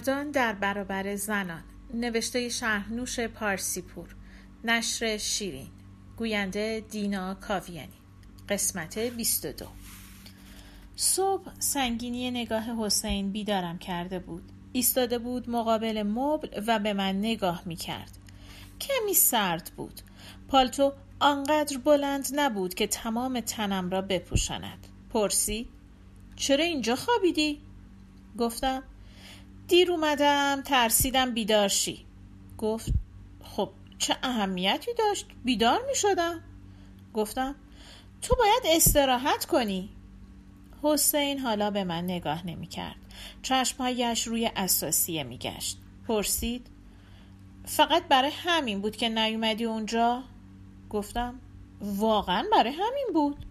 مردان در برابر زنان. نوشته شهرنوش پارسیپور. نشر شیرین. گوینده دینا کاویانی. قسمت 22 صبح سنگینی نگاه حسین بیدارم کرده بود. ایستاده بود مقابل مبل و به من نگاه می کرد کمی سرد بود. پالتو آنقدر بلند نبود که تمام تنم را بپوشاند. پرسی چرا اینجا خوابیدی؟ گفتم دیر اومدم ترسیدم بیدارشی گفت خب چه اهمیتی داشت؟ بیدار می شدم گفتم تو باید استراحت کنی. حسین حالا به من نگاه نمی کرد چشمهایش روی اساسیه می گشت پرسید فقط برای همین بود که نیومدی اونجا؟ گفتم واقعا برای همین بود.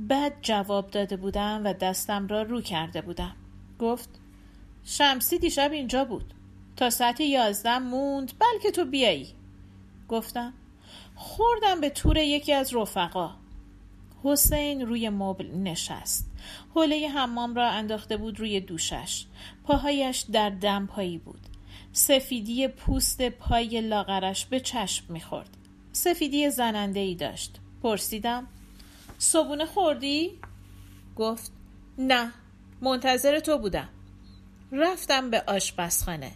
بعد جواب داده بودم و دستم را رو کرده بودم. گفت شمسی دیشب اینجا بود. تا ساعت یازده موند بلکه تو بیایی. گفتم خوردم به تور یکی از رفقا. حسین روی مبل نشست. حوله حمام را انداخته بود روی دوشش. پاهایش در دمپایی بود. سفیدی پوست پای لاغرش به چشم می‌خورد. سفیدی زننده ای داشت. پرسیدم صبونه خوردی؟ گفت نه منتظر تو بودم. رفتم به آشپزخانه.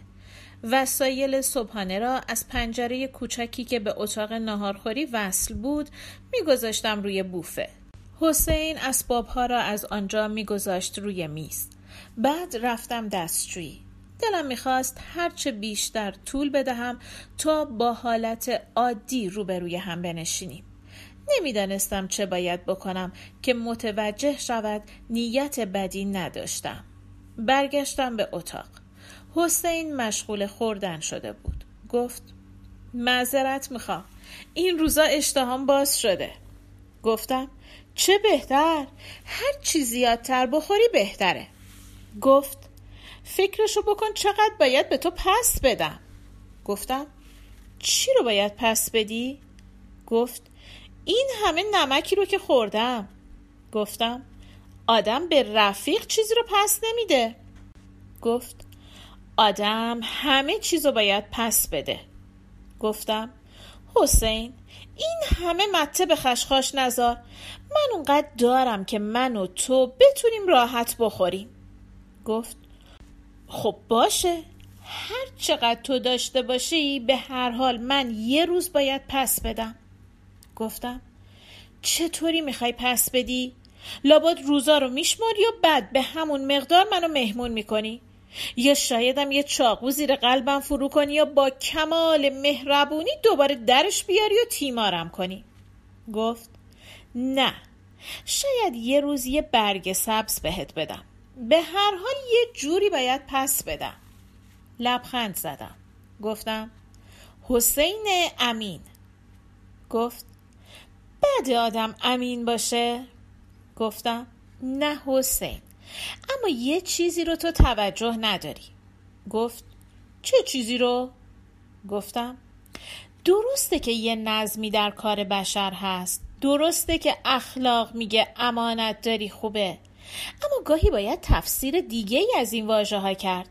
وسایل صبحانه را از پنجره کوچکی که به اتاق ناهارخوری وصل بود میگذاشتم روی بوفه. حسین اسبابها را از آنجا میگذاشت روی میز. بعد رفتم دستشویی. دلم می‌خواست هرچه بیشتر طول بدهم تا با حالت عادی روبروی هم بنشینیم. نمی‌دانستم چه باید بکنم که متوجه شود نیت بدی نداشتم. برگشتم به اتاق. حسین مشغول خوردن شده بود. گفت معذرت می‌خوام. این روزا اشتهام باز شده. گفتم چه بهتر؟ هر چی زیادتر بخوری بهتره. گفت فکرشو بکن چقدر باید به تو پس بدم. گفتم چی رو باید پس بدی؟ گفت این همه نمکی رو که خوردم. گفتم آدم به رفیق چیزی رو پس نمیده. گفت آدم همه چیز رو باید پس بده. گفتم حسین این همه مته به خشخاش نزار. من اونقدر دارم که من و تو بتونیم راحت بخوریم. گفت خب باشه. هر چقدر تو داشته باشی به هر حال من یه روز باید پس بدم. گفتم چطوری می‌خوای پس بدی؟ لابد روزا رو میشماری و بعد به همون مقدار منو مهمون می‌کنی. یا شایدم یه چاقو زیر قلبم فرو کنی یا با کمال مهربونی دوباره درش بیاری و تیمارم کنی. گفت نه شاید یه روز یه برگ سبز بهت بدم. به هر حال یه جوری باید پس بدم. لبخند زدم. گفتم حسین امین. گفت بعد آدم امین باشه. گفتم نه حسین اما یه چیزی رو تو توجه نداری. گفت چه چیزی رو؟ گفتم درسته که یه نظمی در کار بشر هست درسته که اخلاق میگه امانت داری خوبه. اما گاهی باید تفسیر دیگه ای از این واژه ها کرد.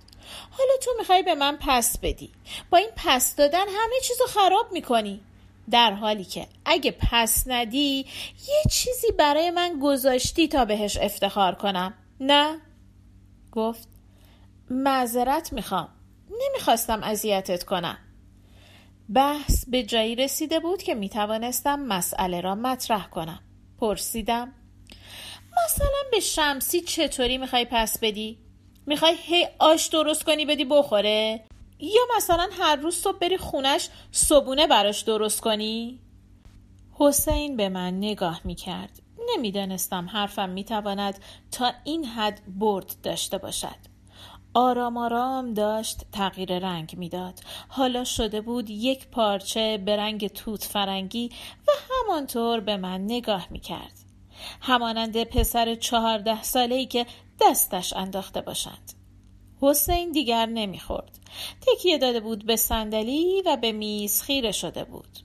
حالا تو می‌خوای به من پس بدی. با این پس دادن همه چیزو خراب می‌کنی. در حالی که اگه پس ندی یه چیزی برای من گذاشتی تا بهش افتخار کنم. نه؟ گفت. معذرت می‌خوام. نمی‌خواستم اذیتت کنم. بحث به جایی رسیده بود که می‌توانستم مسئله را مطرح کنم. پرسیدم. مثلا به شمسی چطوری می‌خوای پس بدی؟ می‌خوای هی آش درست کنی بدی بخوره؟ یا مثلا هر روز صبح بری خونش صبونه براش درست کنی؟ حسین به من نگاه می‌کرد. نمی‌دانستم حرفم می‌تواند تا این حد برد داشته باشد. آرام آرام داشت تغییر رنگ می‌داد. حالا شده بود یک پارچه به رنگ توت فرنگی و همانطور به من نگاه می‌کرد. همانند پسر چهارده ساله ای که دستش انداخته باشند. حسین دیگر نمی‌خورد. تکیه داده بود به صندلی و به میز خیره شده بود.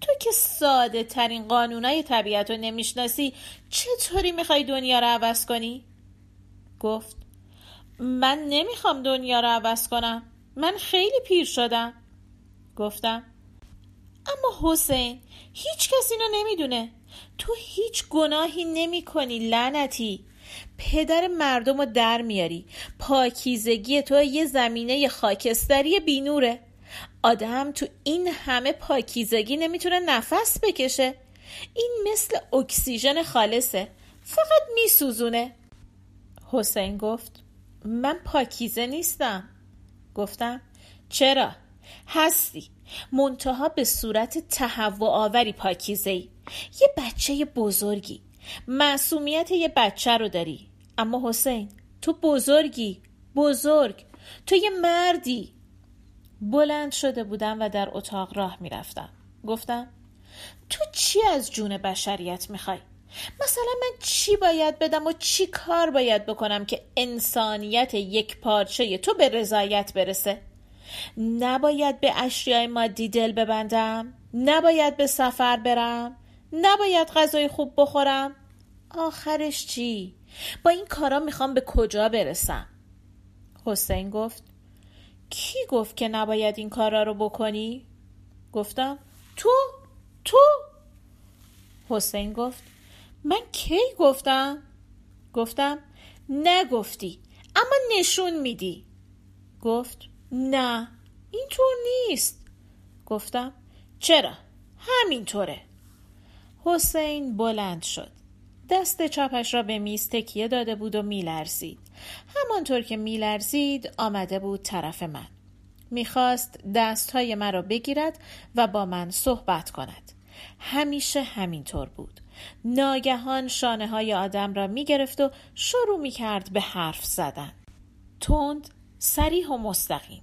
تو که ساده ترین قانونای طبیعت رو نمی‌شناسی چطوری می‌خوای دنیا رو عوض کنی؟ گفت من نمی‌خوام دنیا رو عوض کنم. من خیلی پیر شدم. گفتم اما حسین هیچ کسی اینو نمی‌دونه. تو هیچ گناهی نمی کنی لعنتی. پدر مردم رو در میاری. پاکیزگی تو یه زمینه خاکستری بینوره. آدم تو این همه پاکیزگی نمی‌تونه نفس بکشه. این مثل اکسیژن خالصه. فقط میسوزونه. حسین گفت من پاکیزه نیستم. گفتم چرا؟ هستی. منتها به صورت تهوع آوری پاکیزه ای یه بچه بزرگی. معصومیت یه بچه رو داری اما حسین تو بزرگی بزرگ تو یه مردی بلند شده بودم و در اتاق راه می‌رفتم گفتم تو چی از جون بشریت می‌خوای؟ مثلا من چی باید بدم و چی کار باید بکنم که انسانیت یک پارچه تو به رضایت برسه؟ نباید به اشیای مادی دل ببندم؟ نباید به سفر برم؟ نباید غذای خوب بخورم؟ آخرش چی؟ با این کارا می‌خوام به کجا برسم؟ حسین گفت کی گفت که نباید این کارا رو بکنی؟ گفتم تو تو حسین گفت من کی گفتم؟ گفتم نگفتی اما نشون میدی گفت نه اینطور نیست گفتم چرا همینطوره حسین بلند شد. دست چپش را به میز تکیه داده بود و میلرزید. همانطور که میلرزید آمده بود طرف من. می‌خواست دستهای مرا بگیرد و با من صحبت کند. همیشه همینطور بود. ناگهان شانه های آدم را می‌گرفت و شروع می‌کرد به حرف زدن. تند سریح و مستقیم.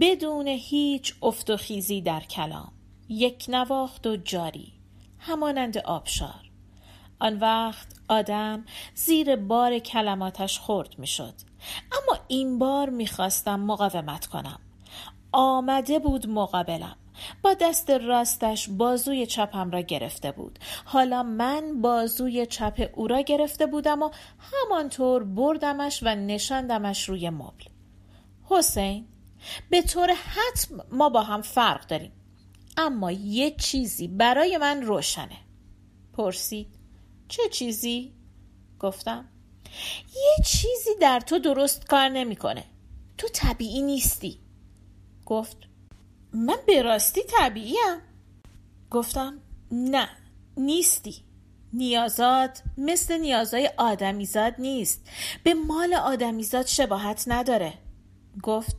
بدون هیچ افت و خیزی در کلام. یک نواخت و جاری. همانند آبشار. آن وقت آدم زیر بار کلماتش خورد می‌شد. اما این بار می‌خواستم مقاومت کنم. آمده بود مقابلم. با دست راستش بازوی چپم را گرفته بود. حالا من بازوی چپ او را گرفته بودم و همانطور بردمش و نشاندمش روی مبل. حسین به طور حتم ما با هم فرق داریم. اما یه چیزی برای من روشنه. پرسید چه چیزی؟ گفتم یه چیزی در تو درست کار نمی‌کنه. تو طبیعی نیستی. گفت من به راستی طبیعیم. گفتم نه نیستی. نیازات مثل نیازهای آدمیزاد نیست. به مال آدمیزاد شباهت نداره. گفت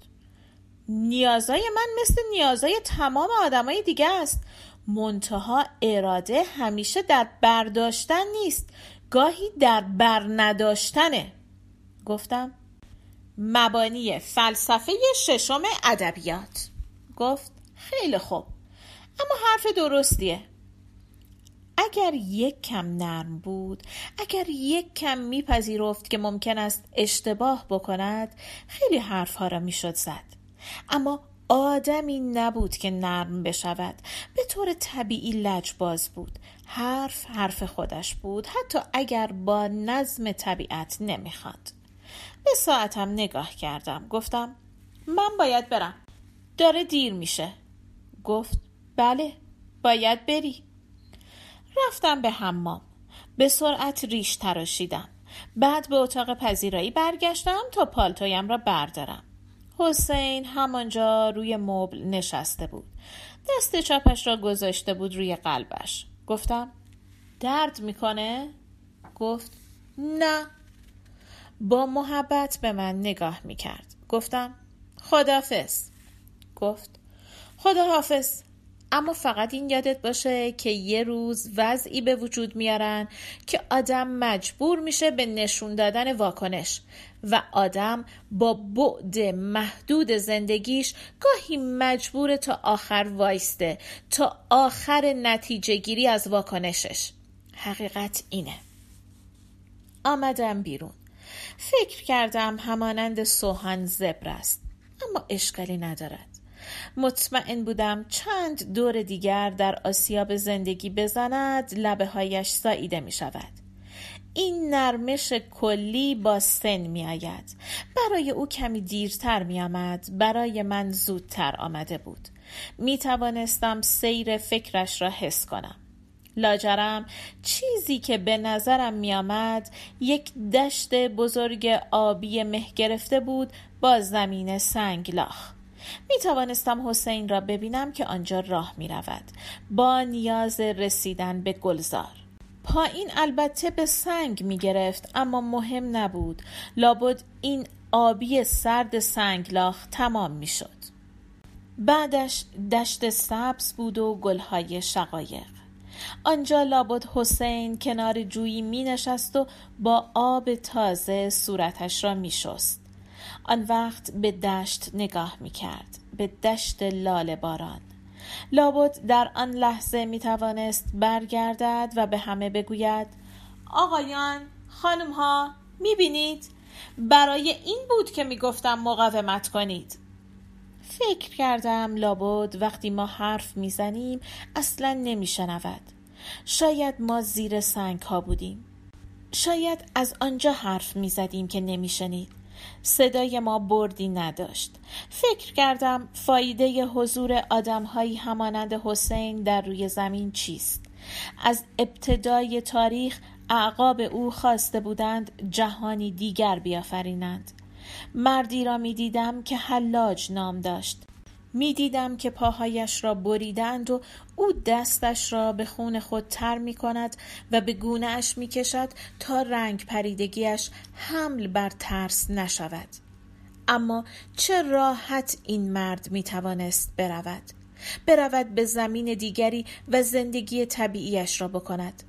نیازهای من مثل نیازهای تمام آدمای دیگه است. منتها اراده همیشه در برداشتن نیست. گاهی در بر نداشتنه. گفتم مبانی فلسفه ششم ادبیات. گفت خیلی خوب. اما حرف درستیه. اگر یک کم نرم بود اگر یک کم میپذیرفت که ممکن است اشتباه بکند خیلی حرفها را می‌شد زد. اما آدمی نبود که نرم بشود. به طور طبیعی لجباز بود. حرف حرف خودش بود حتی اگر با نظم طبیعت نمی‌خواد. به ساعتم نگاه کردم. گفتم من باید برم. داره دیر میشه. گفت بله باید بری. رفتم به حمام. به سرعت ریش تراشیدم. بعد به اتاق پذیرایی برگشتم تا پالتویم را بردارم. حسین همانجا روی مبل نشسته بود. دست چپش را گذاشته بود روی قلبش. گفتم درد می‌کنه؟ گفت نه. با محبت به من نگاه می‌کرد. گفتم خدافز گفت خدا حافظ اما فقط این یادت باشه که یه روز وضعی به وجود میارن که آدم مجبور میشه به نشون دادن واکنش. و آدم با بعد محدود زندگیش گاهی مجبور تا آخر وایسته تا آخر نتیجه گیری از واکنشش. حقیقت اینه. آمدم بیرون. فکر کردم همانند سوهان زبر است اما اشکالی ندارد. مطمئن بودم چند دور دیگر در آسیاب زندگی بزند لبه هایش ساییده می شود این نرمش کلی با سن می آید برای او کمی دیرتر می آمد برای من زودتر آمده بود. می توانستم سیر فکرش را حس کنم. لاجرم چیزی که به نظرم می آمد یک دشت بزرگ آبی مه گرفته بود با زمین سنگلاخ می توانستم حسین را ببینم که آنجا راه می رود با نیاز رسیدن به گلزار. پایین البته به سنگ می گرفت اما مهم نبود. لابد این آبی سرد سنگلاخ تمام می شد بعدش دشت سبز بود و گلهای شقایق. آنجا لابد حسین کنار جویی می نشست و با آب تازه صورتش را می شست. آن وقت به دشت نگاه می کرد به دشت لال باران. لابد در آن لحظه می توانست برگردد و به همه بگوید آقایان خانم ها می بینید برای این بود که می گفتم مقاومت کنید. فکر کردم لابد وقتی ما حرف می‌زنیم اصلا نمیشنود. شاید ما زیر سنگ ها بودیم. شاید از آنجا حرف می‌زدیم که نمیشنید. صدای ما بردی نداشت. فکر کردم فایده حضور آدمهایی همانند حسین در روی زمین چیست. از ابتدای تاریخ اعقاب او خواسته بودند جهانی دیگر بیافرینند. مردی را می دیدم که حلاج نام داشت. می دیدم که پاهایش را بریدند و او دستش را به خون خود تر می کند و به گونه اش می کشد تا رنگ پریدگیش حمل بر ترس نشود. اما چه راحت این مرد می توانست برود. برود به زمین دیگری و زندگی طبیعیش را بکند.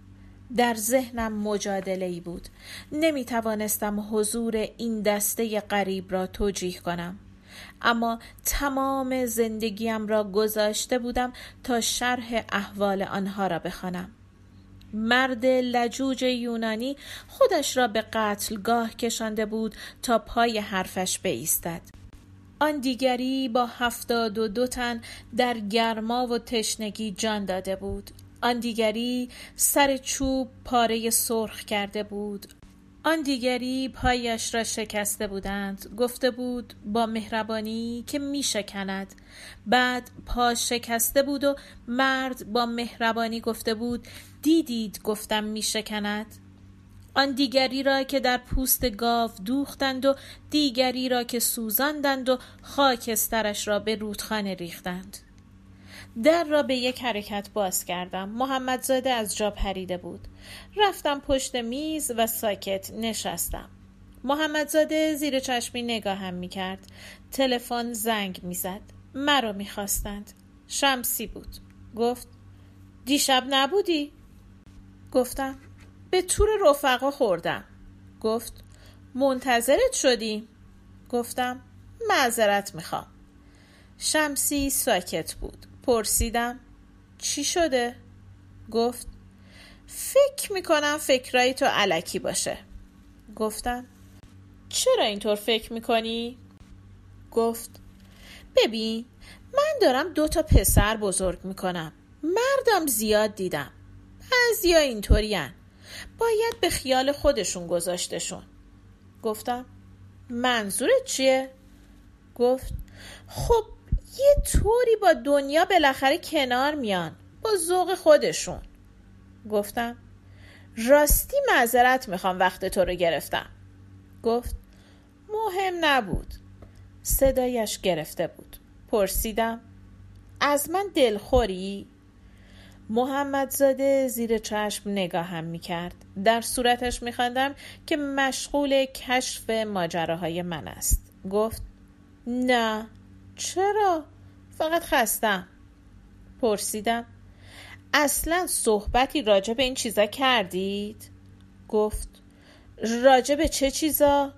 در ذهنم مجادله ای بود. نمی توانستم حضور این دسته غریب را توجیه کنم. اما تمام زندگیم را گذاشته بودم تا شرح احوال آنها را بخوانم. مرد لجوج یونانی خودش را به قتلگاه کشانده بود تا پای حرفش بایستد. آن دیگری با هفتاد و دو تن در گرما و تشنگی جان داده بود. آن دیگری سر چوب پاره سرخ کرده بود. آن دیگری پایش را شکسته بودند. گفته بود با مهربانی که می شکند بعد پا شکسته بود و مرد با مهربانی گفته بود دیدید گفتم می شکند آن دیگری را که در پوست گاو دوختند و دیگری را که سوزاندند و خاکسترش را به رودخانه ریختند. در را به یک حرکت باز کردم. محمدزاده از جا پریده بود. رفتم پشت میز و ساکت نشستم. محمدزاده زیر چشمی نگاهم می کرد تلفن زنگ می‌زد. مرا می‌خواستند. شمسی بود. گفت دیشب نبودی؟ گفتم به طور رفقا خوردم. گفت منتظرت شدیم گفتم معذرت می‌خوام. شمسی ساکت بود. پرسیدم چی شده؟ گفت فکر می‌کنم فکرایی تو علکی باشه گفتم چرا اینطور فکر می‌کنی؟ گفت ببین من دارم دو تا پسر بزرگ می‌کنم مردم زیاد دیدم بعضیا اینطورین باید به خیال خودشون گذاشتشون گفتم منظورت چیه؟ گفت خب یه طوری با دنیا بالاخره کنار میان با ذوق خودشون. گفتم راستی معذرت می‌خوام وقت تو رو گرفتم. گفت مهم نبود. صدایش گرفته بود. پرسیدم از من دلخوری؟ محمدزاده زیر چشم نگاهم می‌کرد. در صورتش میخواندم که مشغول کشف ماجراهای من است. گفت نه. چرا؟ فقط خستم. پرسیدم. اصلا صحبتی راجع به این چیزا کردید؟ گفت. راجع به چه چیزا؟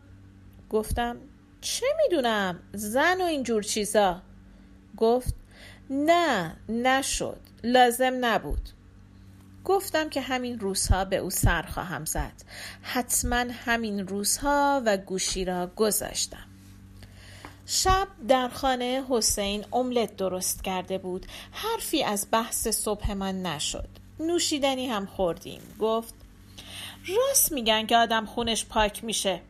گفتم. چه می‌دونم؟ زن و اینجور چیزا. گفت. نه نشد. لازم نبود. گفتم که همین روزها به او سر خواهم زد. حتما همین روزها و گوشی را گذاشتم. شب در خانه حسین املت درست کرده بود. حرفی از بحث صبح من نشد. نوشیدنی هم خوردیم. گفت راست میگن که آدم خونش پاک میشه.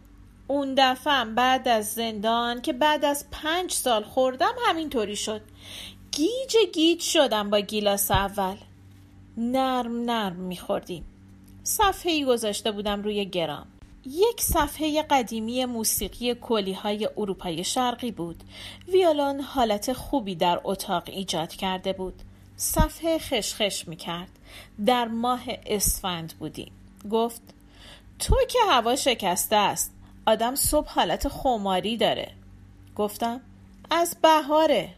اون دفعه بعد از زندان که بعد از پنج سال خوردم همینطوری شد. گیج گیج شدم با گیلاس اول. نرم نرم میخوردیم. صفحه ای گذاشته بودم روی گرام. یک صفحه قدیمی موسیقی کولی های اروپای شرقی بود. ویولون حالت خوبی در اتاق ایجاد کرده بود. صفحه خشخش می کرد در ماه اسفند بودیم. گفت تو که هوا شکسته است. آدم صبح حالت خماری داره. گفتم از بهاره.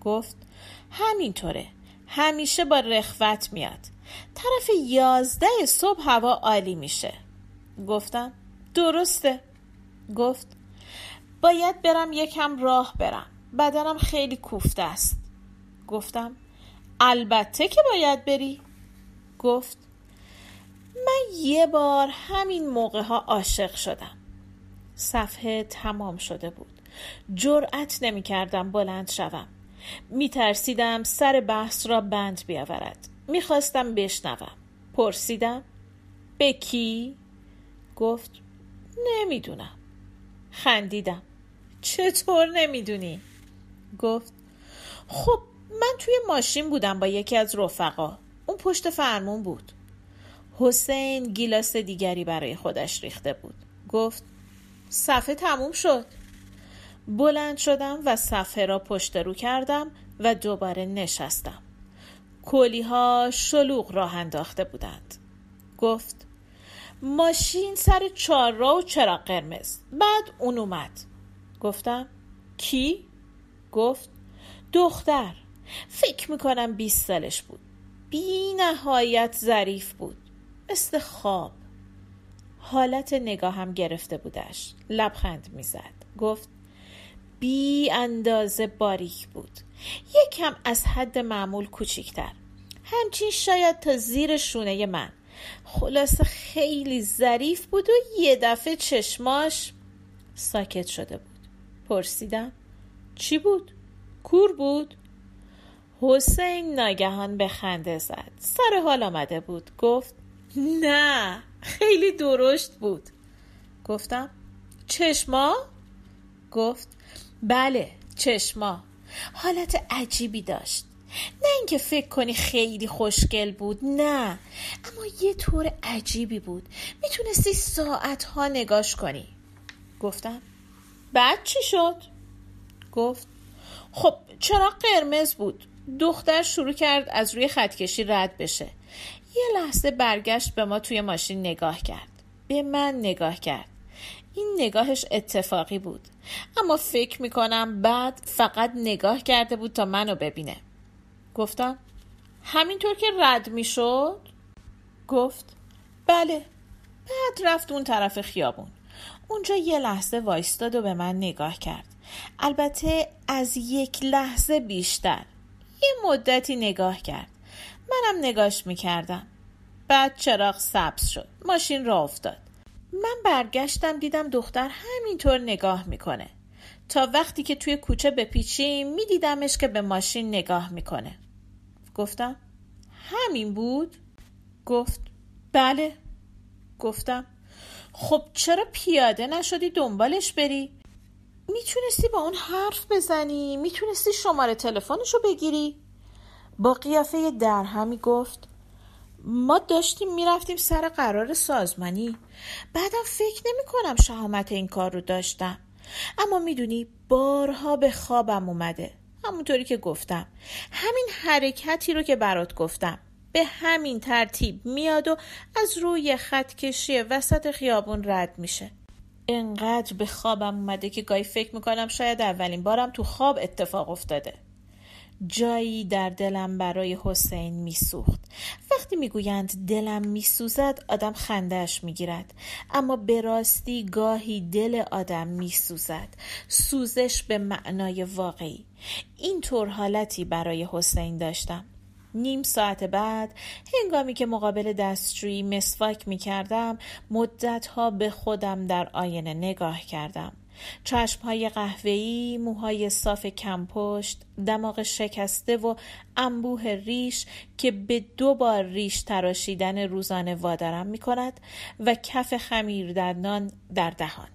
گفت همینطوره. همیشه با رخوت میاد. طرف یازده صبح هوا عالی میشه. گفتم درسته. گفت باید برم یکم راه برم. بدنم خیلی کوفته است. گفتم البته که باید بری. گفت من یه بار همین موقع ها عاشق شدم. صفحه تمام شده بود. جرأت نمی کردم بلند شوم. می ترسیدم سر بحث را بند بیاورد. می خواستم بشنوم. پرسیدم به کی؟ گفت نمی‌دونم. خندیدم. چطور نمی‌دونی؟ گفت خب من توی ماشین بودم با یکی از رفقا. اون پشت فرمون بود. حسین گیلاس دیگری برای خودش ریخته بود. گفت صفحه تموم شد. بلند شدم و صفحه را پشت رو کردم و دوباره نشستم. کلی ها شلوغ راه انداخته بودند. گفت ماشین سر چهار را و چراغ قرمز؟ بعد اون اومد. گفتم کی؟ گفت دختر. فکر می‌کنم 20 سالش بود. بی نهایت ظریف بود. مثل خواب. حالت نگاهم گرفته بودش. لبخند می‌زد. گفت بی اندازه باریک بود. یکم از حد معمول کوچیکتر. همچین شاید تا زیر شونه من. خلاصه خیلی ظریف بود و یه دفعه چشماش ساکت شده بود پرسیدم چی بود؟ کور بود؟ حسین ناگهان به خنده زد سر حال آمده بود گفت نه خیلی درشت بود گفتم چشما؟ گفت بله چشما حالت عجیبی داشت نه اینکه فکر کنی خیلی خوشگل بود نه. اما یه طور عجیبی بود. می‌تونستی ساعتها نگاش کنی. گفتم بعد چی شد؟ گفت خب چرا قرمز بود؟ دختر شروع کرد از روی خطکشی رد بشه. یه لحظه برگشت به ما توی ماشین نگاه کرد. به من نگاه کرد. این نگاهش اتفاقی بود. اما فکر می‌کنم بعد فقط نگاه کرده بود تا منو ببینه. گفتم همینطور که رد می‌شد؟ گفت بله بعد رفت اون طرف خیابون. اونجا یه لحظه وایستاد و به من نگاه کرد. البته از یک لحظه بیشتر. یه مدتی نگاه کرد. منم نگاش می‌کردم. بعد چراغ سبز شد. ماشین را افتاد. من برگشتم دیدم دختر همینطور نگاه می‌کنه. تا وقتی که توی کوچه بپیچیم میدیدمش که به ماشین نگاه می‌کنه گفتم همین بود؟ گفت بله گفتم خب چرا پیاده نشدی دنبالش بری؟ می‌تونستی با اون حرف بزنی؟ می‌تونستی شماره تلفنشو بگیری؟ با قیافه درهمی گفت ما داشتیم می‌رفتیم سر قرار سازمانی بعدم فکر نمی کنم شهامت این کار رو داشتم اما می‌دونی بارها به خوابم اومده. همونطوری که گفتم. همین حرکتی رو که برات گفتم. به همین ترتیب میاد و از روی خط کشی وسط خیابون رد میشه. انقدر به خوابم اومده که گاهی فکر می‌کنم شاید اولین بارم تو خواب اتفاق افتاده. جایی در دلم برای حسین میسوخت. وقتی می‌گویند دلم میسوزد آدم خندهش می‌گیرد. اما به راستی گاهی دل آدم میسوزد. سوزش به معنای واقعی. این طور حالتی برای حسین داشتم. نیم ساعت بعد هنگامی که مقابل دستشویی مسواک می کردم مدت ها به خودم در آینه نگاه کردم. چشمهای قهوه‌ای، موهای صاف کمپشت، دماغ شکسته و انبوه ریش که به دو بار ریش تراشیدن روزانه وادارم می کند و کف خمیر دندان در دهان.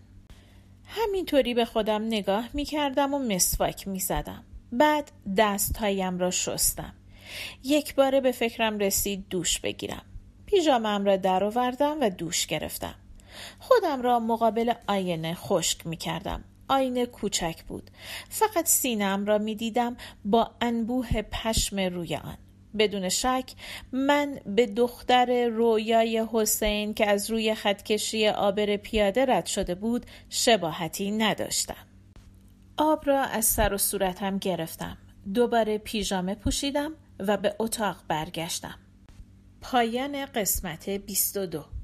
همینطوری به خودم نگاه می کردم و مسواک می زدم. بعد دستهایم را شستم. یک باره به فکرم رسید دوش بگیرم. پیژامم را درآوردم و دوش گرفتم. خودم را مقابل آینه خشک می کردم. آینه کوچک بود. فقط سینم را می دیدم با انبوه پشم روی آن. بدون شک من به دختر رویای حسین که از روی خطکشی آبر پیاده رد شده بود شباهتی نداشتم. آب را از سر و صورتم گرفتم. دوباره پیژامه پوشیدم و به اتاق برگشتم. پایان قسمت 22